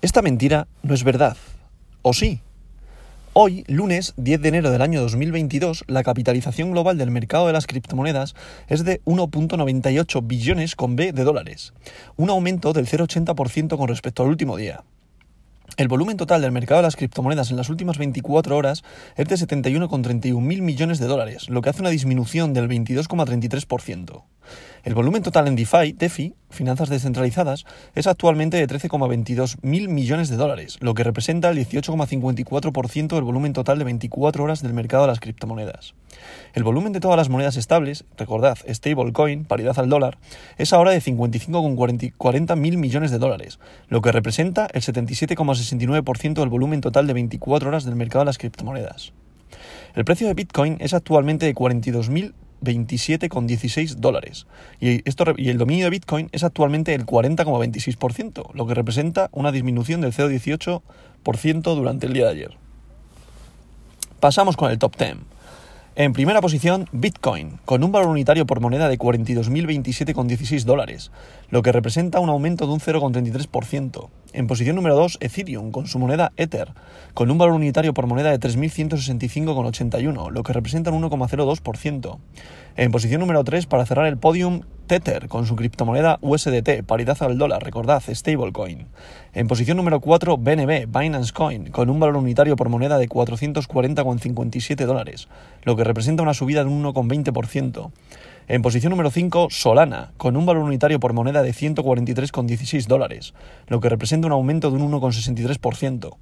Esta mentira no es verdad. ¿O sí? Hoy, lunes 10 de enero del año 2022, la capitalización global del mercado de las criptomonedas es de 1.98 billones con B de dólares, un aumento del 0,80% con respecto al último día. El volumen total del mercado de las criptomonedas en las últimas 24 horas es de 71,31 mil millones de dólares, lo que hace una disminución del 22,33%. El volumen total en DeFi, DeFi, finanzas descentralizadas, es actualmente de 13,22 mil millones de dólares, lo que representa el 18,54% del volumen total de 24 horas del mercado de las criptomonedas. El volumen de todas las monedas estables, recordad, stablecoin, paridad al dólar, es ahora de 55,40 mil millones de dólares, lo que representa el 77,69% del volumen total de 24 horas del mercado de las criptomonedas. El precio de Bitcoin es actualmente de 42.000 27,16 dólares. Y, esto, y el dominio de Bitcoin es actualmente el 40,26%, lo que representa una disminución del 0,18% durante el día de ayer. Pasamos con el top 10. En primera posición, Bitcoin, con un valor unitario por moneda de 42.027,16 dólares, lo que representa un aumento de un 0,33%. En posición número 2, Ethereum, con su moneda Ether, con un valor unitario por moneda de 3.165,81, lo que representa un 1,02%. En posición número 3, para cerrar el podium, Tether, con su criptomoneda USDT, paridad al dólar, recordad, stablecoin. En posición número 4, BNB, Binance Coin, con un valor unitario por moneda de 440,57 dólares, lo que representa una subida de un 1,20%. En posición número 5, Solana, con un valor unitario por moneda de 143,16 dólares, lo que representa un aumento de un 1,63%.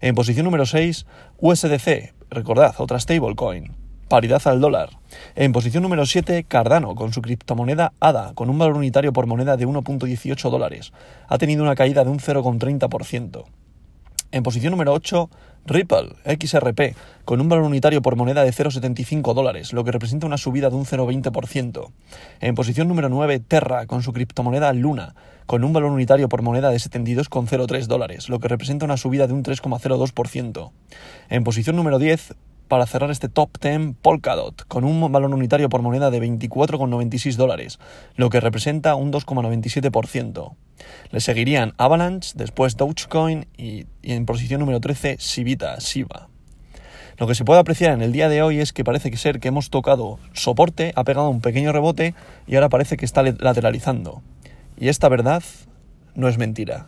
En posición número 6, USDC, recordad, otra stablecoin, paridad al dólar. En posición número 7, Cardano, con su criptomoneda ADA, con un valor unitario por moneda de 1,18 dólares. Ha tenido una caída de un 0,30%. En posición número 8, Ripple XRP, con un valor unitario por moneda de 0,75 dólares, lo que representa una subida de un 0,20%. En posición número 9, Terra, con su criptomoneda Luna, con un valor unitario por moneda de 72,03 dólares, lo que representa una subida de un 3,02%. En posición número 10, para cerrar este top 10 Polkadot, con un valor unitario por moneda de 24,96 dólares, lo que representa un 2,97%. Le seguirían Avalanche, después Dogecoin y, y en posición número 13 Sivita, Siva. Lo que se puede apreciar en el día de hoy es que parece que ser que hemos tocado soporte, ha pegado un pequeño rebote y ahora parece que está lateralizando. Y esta verdad no es mentira.